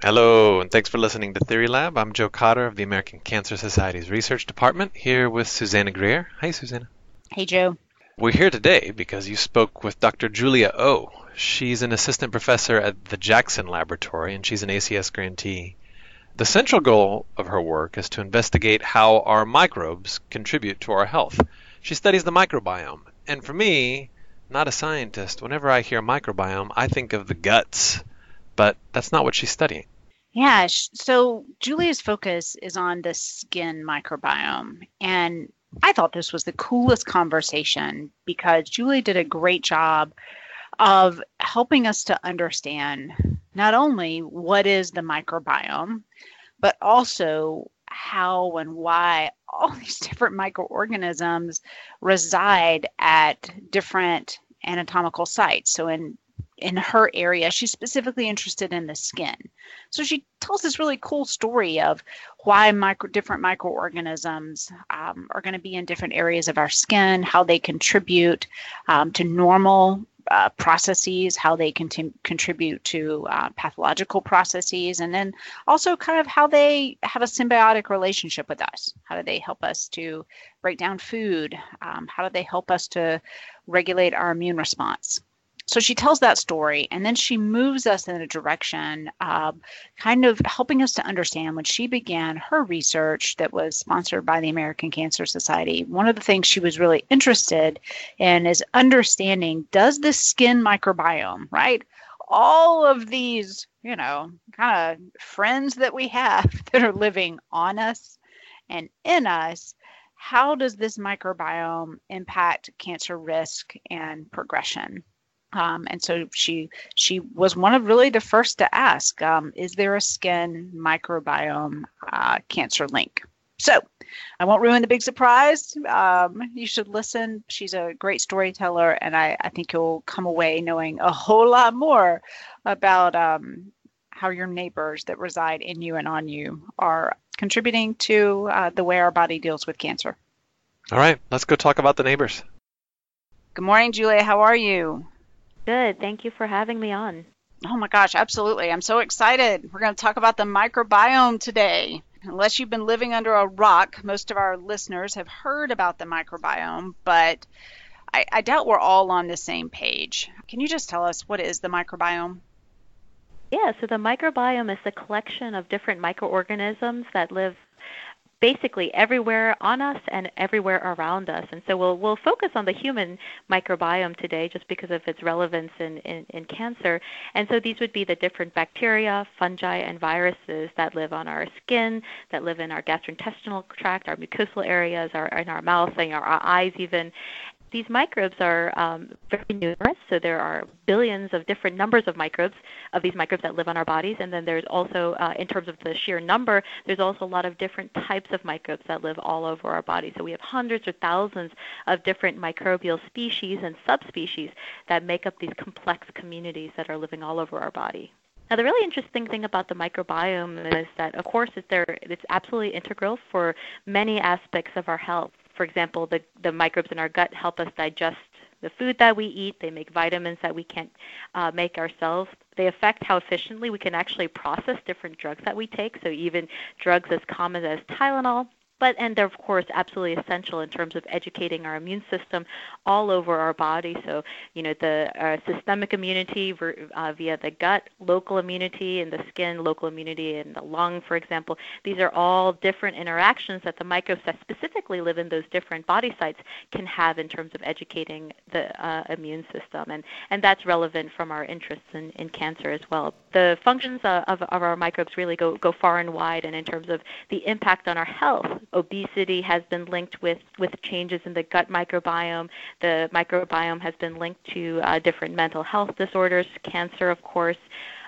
Hello, and thanks for listening to Theory Lab. I'm Joe Cotter of the American Cancer Society's Research Department, here with Susanna Greer. Hi, Susanna. Hey, Joe. We're here today because you spoke with Dr. Julia O. She's an assistant professor at the Jackson Laboratory, and she's an ACS grantee. The central goal of her work is to investigate how our microbes contribute to our health. She studies the microbiome, and for me, not a scientist, whenever I hear microbiome, I think of the guts, but that's not what she's studying. Yeah, so Julia's focus is on the skin microbiome. And I thought this was the coolest conversation because Julia did a great job of helping us to understand not only what is the microbiome, but also how and why all these different microorganisms reside at different anatomical sites. So in in her area, she's specifically interested in the skin. So she tells this really cool story of why micro, different microorganisms um, are going to be in different areas of our skin, how they contribute um, to normal uh, processes, how they contribute to uh, pathological processes, and then also kind of how they have a symbiotic relationship with us. How do they help us to break down food? Um, how do they help us to regulate our immune response? So she tells that story and then she moves us in a direction, uh, kind of helping us to understand when she began her research that was sponsored by the American Cancer Society. One of the things she was really interested in is understanding does the skin microbiome, right? All of these, you know, kind of friends that we have that are living on us and in us how does this microbiome impact cancer risk and progression? Um, and so she she was one of really the first to ask, um, is there a skin microbiome uh, cancer link? So I won't ruin the big surprise. Um, you should listen. She's a great storyteller, and I, I think you'll come away knowing a whole lot more about um, how your neighbors that reside in you and on you are contributing to uh, the way our body deals with cancer. All right, let's go talk about the neighbors. Good morning, Julia. How are you? Good. Thank you for having me on. Oh my gosh, absolutely. I'm so excited. We're going to talk about the microbiome today. Unless you've been living under a rock, most of our listeners have heard about the microbiome, but I, I doubt we're all on the same page. Can you just tell us what is the microbiome? Yeah, so the microbiome is a collection of different microorganisms that live basically everywhere on us and everywhere around us. And so we'll we'll focus on the human microbiome today just because of its relevance in, in, in cancer. And so these would be the different bacteria, fungi, and viruses that live on our skin, that live in our gastrointestinal tract, our mucosal areas, our in our mouth, and our eyes even. These microbes are um, very numerous, so there are billions of different numbers of microbes of these microbes that live on our bodies, and then there's also, uh, in terms of the sheer number, there's also a lot of different types of microbes that live all over our body. So we have hundreds or thousands of different microbial species and subspecies that make up these complex communities that are living all over our body. Now, the really interesting thing about the microbiome is that, of course, it's, there, it's absolutely integral for many aspects of our health for example, the, the microbes in our gut help us digest the food that we eat. They make vitamins that we can't uh, make ourselves. They affect how efficiently we can actually process different drugs that we take. So even drugs as common as Tylenol but and they're of course absolutely essential in terms of educating our immune system all over our body. So you know the uh, systemic immunity uh, via the gut, local immunity in the skin, local immunity in the lung, for example. These are all different interactions that the microbes that specifically live in those different body sites can have in terms of educating the uh, immune system, and and that's relevant from our interests in, in cancer as well. The functions of, of our microbes really go go far and wide, and in terms of the impact on our health obesity has been linked with, with changes in the gut microbiome. The microbiome has been linked to uh, different mental health disorders, cancer, of course.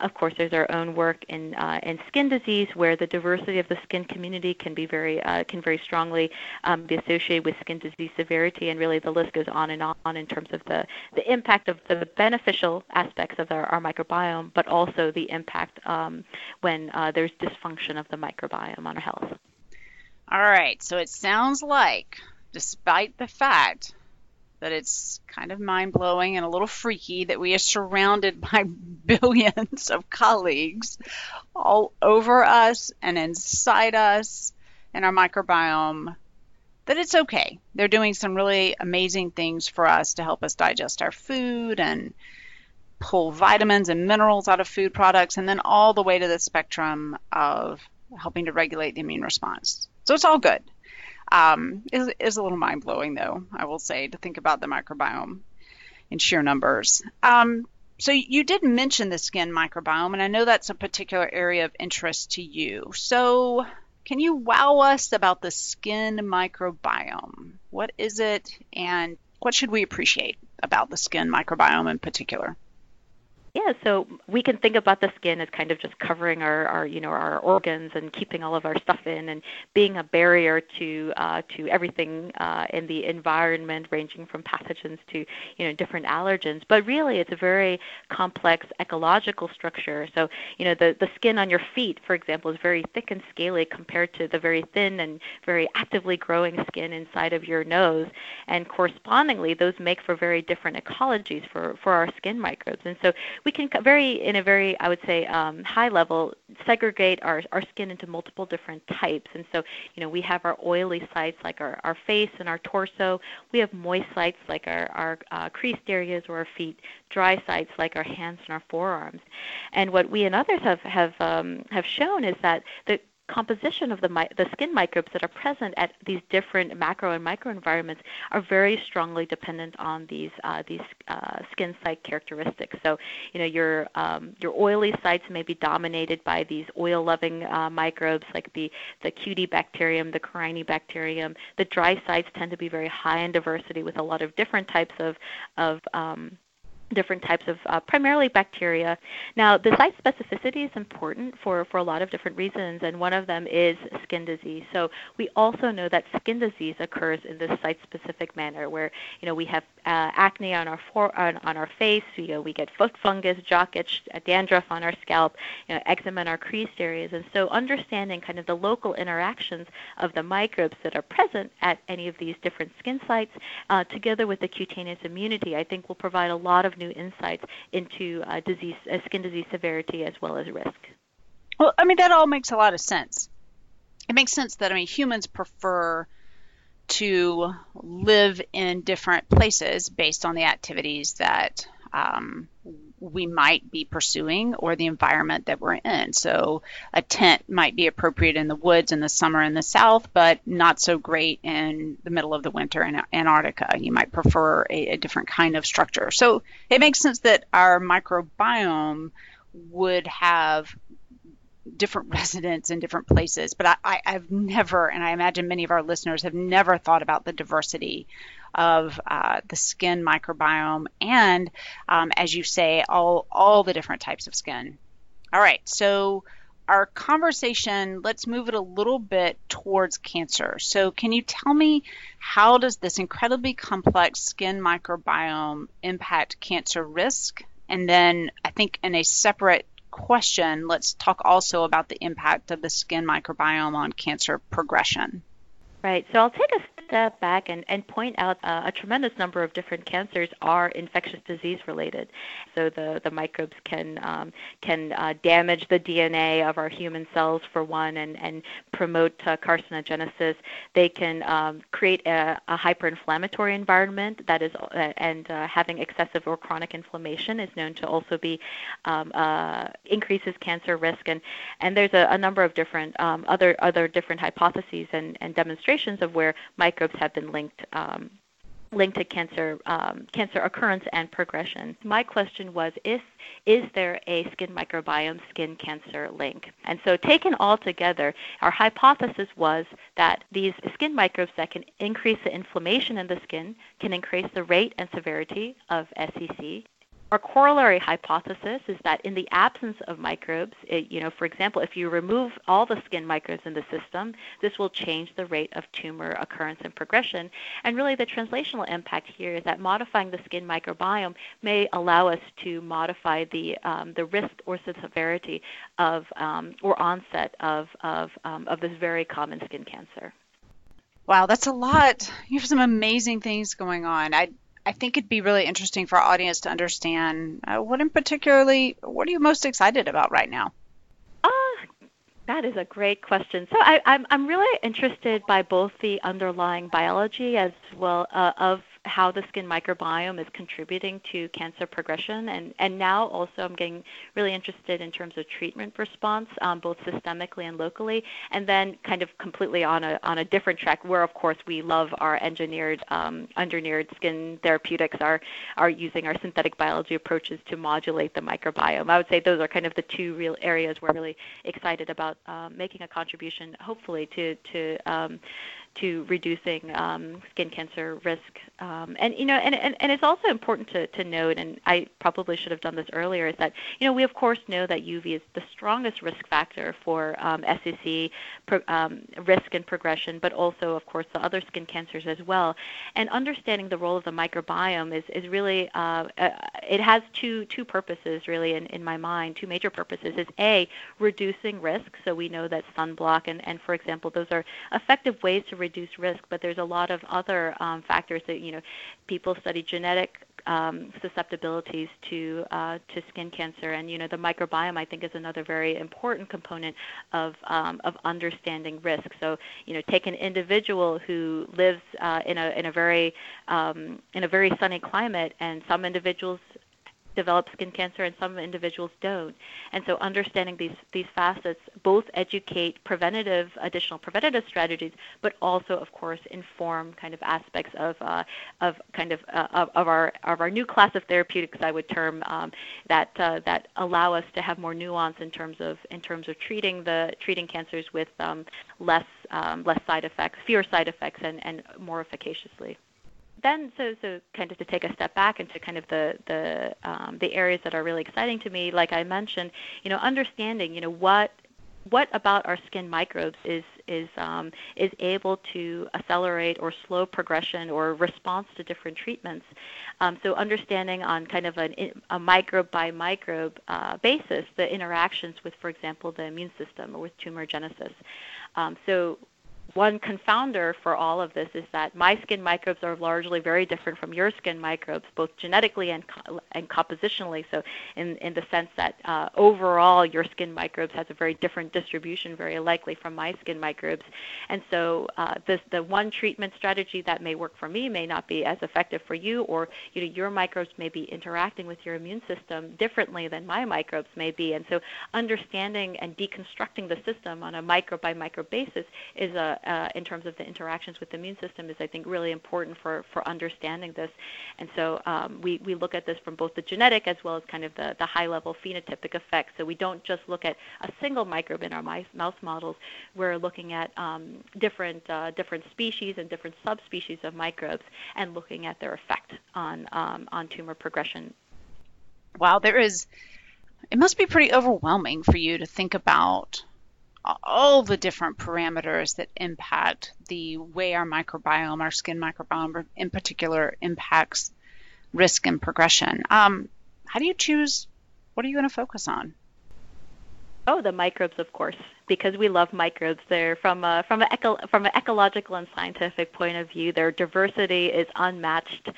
Of course, there's our own work in uh, in skin disease, where the diversity of the skin community can be very uh, can very strongly um, be associated with skin disease severity, and really the list goes on and on in terms of the the impact of the beneficial aspects of our, our microbiome, but also the impact um, when uh, there's dysfunction of the microbiome on our health. All right, so it sounds like, despite the fact that it's kind of mind blowing and a little freaky that we are surrounded by billions of colleagues all over us and inside us in our microbiome. That it's okay. They're doing some really amazing things for us to help us digest our food and pull vitamins and minerals out of food products, and then all the way to the spectrum of helping to regulate the immune response. So it's all good. Um, is is a little mind blowing though, I will say, to think about the microbiome in sheer numbers. Um, so you did mention the skin microbiome, and I know that's a particular area of interest to you. So can you wow us about the skin microbiome? What is it, and what should we appreciate about the skin microbiome in particular? Yeah, so we can think about the skin as kind of just covering our, our you know, our organs and keeping all of our stuff in, and being a barrier to uh, to everything uh, in the environment, ranging from pathogens to you know different allergens. But really, it's a very complex ecological structure. So you know, the the skin on your feet, for example, is very thick and scaly compared to the very thin and very actively growing skin inside of your nose, and correspondingly, those make for very different ecologies for for our skin microbes. And so we can very, in a very, I would say, um, high level, segregate our, our skin into multiple different types. And so, you know, we have our oily sites like our, our face and our torso. We have moist sites like our, our uh, creased areas or our feet, dry sites like our hands and our forearms. And what we and others have, have, um, have shown is that the composition of the, the skin microbes that are present at these different macro and micro environments are very strongly dependent on these uh, these uh, skin site characteristics. So, you know, your um, your oily sites may be dominated by these oil-loving uh, microbes like the the Cutibacterium, the Corynebacterium. The dry sites tend to be very high in diversity with a lot of different types of of um, different types of uh, primarily bacteria. Now, the site specificity is important for, for a lot of different reasons, and one of them is skin disease. So we also know that skin disease occurs in this site-specific manner, where you know we have uh, acne on our on, on our face, you know we get foot fungus, jock itch, dandruff on our scalp, you know, eczema in our creased areas, and so understanding kind of the local interactions of the microbes that are present at any of these different skin sites, uh, together with the cutaneous immunity, I think will provide a lot new insights into uh, disease, uh, skin disease severity as well as risk. Well, I mean that all makes a lot of sense. It makes sense that I mean humans prefer to live in different places based on the activities that um, we might be pursuing or the environment that we're in. So a tent might be appropriate in the woods in the summer in the south, but not so great in the middle of the winter in Antarctica. You might prefer a, a different kind of structure. So it makes sense that our microbiome would have different residents in different places. But I, have never, and I imagine many of our listeners have never thought about the diversity of uh, the skin microbiome and, um, as you say, all all the different types of skin. All right, so our conversation let's move it a little bit towards cancer so can you tell me how does this incredibly complex skin microbiome impact cancer risk and then i think in a separate question, let's talk also about the impact of the skin microbiome on cancer progression. Right. So I'll take a step back and, and point out uh, a tremendous number of different cancers are infectious disease related. So the, the microbes can um, can uh, damage the DNA of our human cells for one and, and promote uh, carcinogenesis. They can um, create a, a hyperinflammatory environment that is uh, and uh, having excessive or chronic inflammation is known to also be um, uh, increases cancer risk and and there's a, a number of different um, other other different hypotheses and, and demonstrations of where microbes microbes have been linked um, linked to cancer um, cancer occurrence and progression. My question was if is there a skin microbiome skin cancer link? And so taken all together, our hypothesis was that these skin microbes that can increase the inflammation in the skin can increase the rate and severity of SCC our corollary hypothesis is that in the absence of microbes, it, you know, for example, if you remove all the skin microbes in the system, this will change the rate of tumor occurrence and progression. And really, the translational impact here is that modifying the skin microbiome may allow us to modify the um, the risk or severity of um, or onset of of um, of this very common skin cancer. Wow, that's a lot. You have some amazing things going on. I I think it'd be really interesting for our audience to understand uh, what in particularly, what are you most excited about right now? Uh, that is a great question. So I, I'm, I'm really interested by both the underlying biology as well uh, of how the skin microbiome is contributing to cancer progression. And, and now also I'm getting really interested in terms of treatment response, um, both systemically and locally. And then kind of completely on a, on a different track where, of course, we love our engineered, um, engineered skin therapeutics, are, are using our synthetic biology approaches to modulate the microbiome. I would say those are kind of the two real areas where I'm really excited about um, making a contribution, hopefully, to, to um, to reducing um, skin cancer risk. Um, and you know, and, and, and it's also important to, to note, and I probably should have done this earlier, is that you know we of course know that UV is the strongest risk factor for um, SCC pro, um, risk and progression, but also of course the other skin cancers as well. And understanding the role of the microbiome is is really uh, uh, it has two two purposes really in, in my mind, two major purposes. Is a reducing risk, so we know that sunblock and, and for example those are effective ways to reduce risk, but there's a lot of other um, factors that you know people study genetic um, susceptibilities to uh, to skin cancer, and you know the microbiome I think is another very important component of um, of understanding risk. So you know take an individual who lives uh, in a in a very um, in a very sunny climate, and some individuals develop skin cancer and some individuals don't. And so understanding these these facets both educate preventative additional preventative strategies, but also of course inform kind of aspects of uh, of kind of, uh, of, of our of our new class of therapeutics I would term um, that uh, that allow us to have more nuance in terms of in terms of treating the treating cancers with um, less um, less side effects, fewer side effects, and, and more efficaciously then so so kind of to take a step back into kind of the the um, the areas that are really exciting to me, like I mentioned, you know, understanding you know what what about our skin microbes is is um, is able to accelerate or slow progression or response to different treatments. Um, so understanding on kind of an, a microbe by microbe uh, basis the interactions with, for example, the immune system or with tumor genesis. Um, so one confounder for all of this is that my skin microbes are largely very different from your skin microbes, both genetically and, and compositionally. So, in, in the sense that uh, overall your skin microbes has a very different distribution, very likely from my skin microbes. And so, uh, this, the one treatment strategy that may work for me may not be as effective for you, or you know, your microbes may be interacting with your immune system differently than my microbes may be. And so, understanding and deconstructing the system on a micro by micro basis is a, uh, in terms of the interactions with the immune system is, I think, really important for, for understanding this. And so um, we, we look at this from both the genetic as well as kind of the, the high level phenotypic effects. So we don't just look at a single microbe in our mice, mouse models. We're looking at um, different, uh, different species and different subspecies of microbes and looking at their effect on, um, on tumor progression. Wow, there is, it must be pretty overwhelming for you to think about all the different parameters that impact the way our microbiome, our skin microbiome in particular, impacts risk and progression. Um, how do you choose what are you going to focus on? Oh, the microbes, of course, because we love microbes. They're from a, from an eco, from an ecological and scientific point of view. Their diversity is unmatched,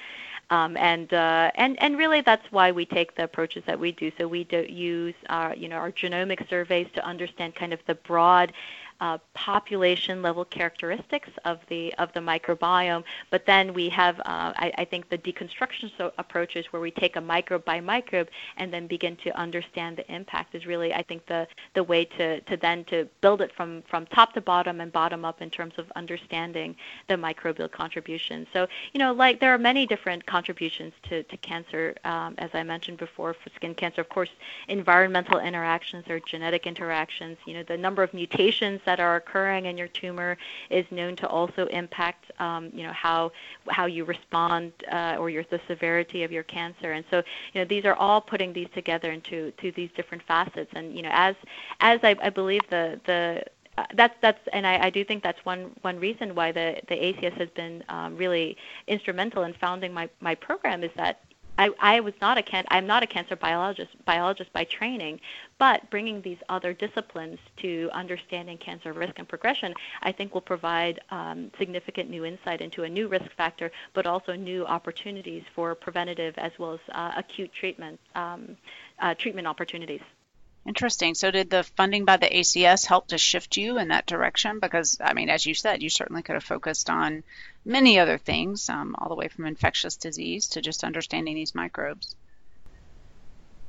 um, and uh, and and really that's why we take the approaches that we do. So we do use our you know our genomic surveys to understand kind of the broad uh, population level characteristics of the of the microbiome. But then we have, uh, I, I, think, the deconstruction so approaches where we take a microbe by microbe and then begin to understand the impact is really, I think, the the way to to then to build it from from top to bottom and bottom up in terms of understanding the microbial contribution. So you know, like there are many different contributions to to cancer, um, as I mentioned before, for skin cancer. Of course, environmental interactions or genetic interactions. You know, the number of mutations that are occurring in your tumor is known to also impact, um, you know, how how you respond uh, or your the severity of your cancer. And so, you know, these are all putting these together into to these different facets. And you know, as as I, I believe the the uh, that's that's and I, I do think that's one one reason why the the ACS has been um, really instrumental in founding my my program is that I, I was not a can I'm not a cancer biologist biologist by training, but bringing these other disciplines to understanding cancer risk and progression, I think will provide um, significant new insight into a new risk factor, but also new opportunities for preventative as well as uh, acute treatment um, uh, treatment opportunities. Interesting. So, did the funding by the ACS help to shift you in that direction? Because, I mean, as you said, you certainly could have focused on many other things, um, all the way from infectious disease to just understanding these microbes.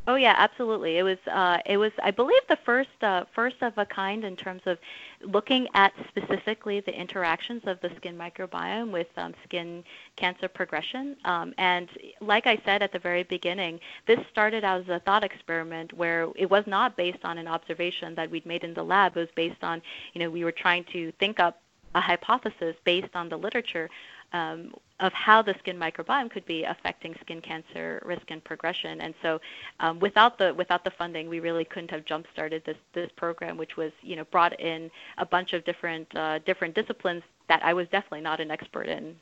Oh yeah, absolutely. It was uh, it was I believe the first uh, first of a kind in terms of looking at specifically the interactions of the skin microbiome with um, skin cancer progression. Um, and like I said at the very beginning, this started out as a thought experiment where it was not based on an observation that we'd made in the lab. It was based on you know we were trying to think up a hypothesis based on the literature um, of how the skin microbiome could be affecting skin cancer risk and progression. And so, um, without the without the funding, we really couldn't have jump started this this program, which was you know brought in a bunch of different uh, different disciplines that I was definitely not an expert in.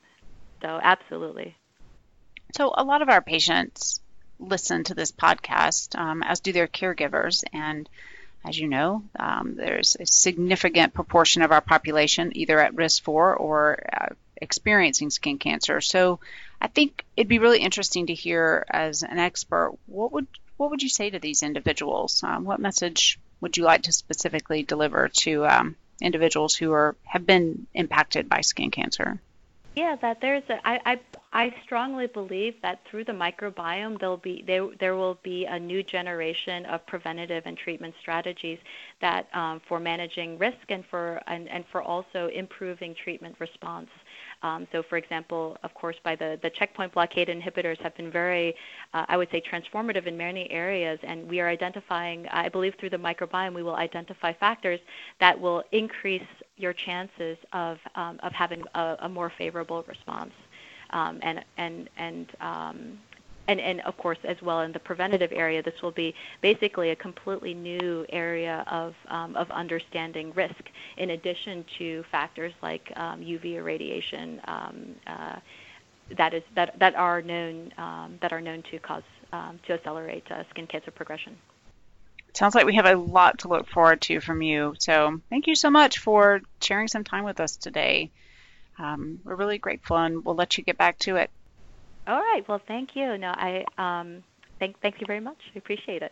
So, absolutely. So, a lot of our patients listen to this podcast, um, as do their caregivers, and as you know, um, there's a significant proportion of our population either at risk for or uh, experiencing skin cancer. So I think it'd be really interesting to hear as an expert what would what would you say to these individuals? Um, what message would you like to specifically deliver to um, individuals who are have been impacted by skin cancer? Yeah, that there's a, I, I I strongly believe that through the microbiome there'll be there there will be a new generation of preventative and treatment strategies that um, for managing risk and for and, and for also improving treatment response. Um, so, for example, of course, by the, the checkpoint blockade inhibitors have been very, uh, I would say, transformative in many areas, and we are identifying, I believe, through the microbiome, we will identify factors that will increase your chances of um, of having a, a, more favorable response. Um, and and and um, and, and of course, as well in the preventative area, this will be basically a completely new area of, um, of understanding risk, in addition to factors like um, UV irradiation um, uh, that is that, that are known um, that are known to cause um, to accelerate uh, skin cancer progression. Sounds like we have a lot to look forward to from you. So thank you so much for sharing some time with us today. Um, we're really grateful, and we'll let you get back to it. All right. Well, thank you. No, I um, thank thank you very much. I appreciate it.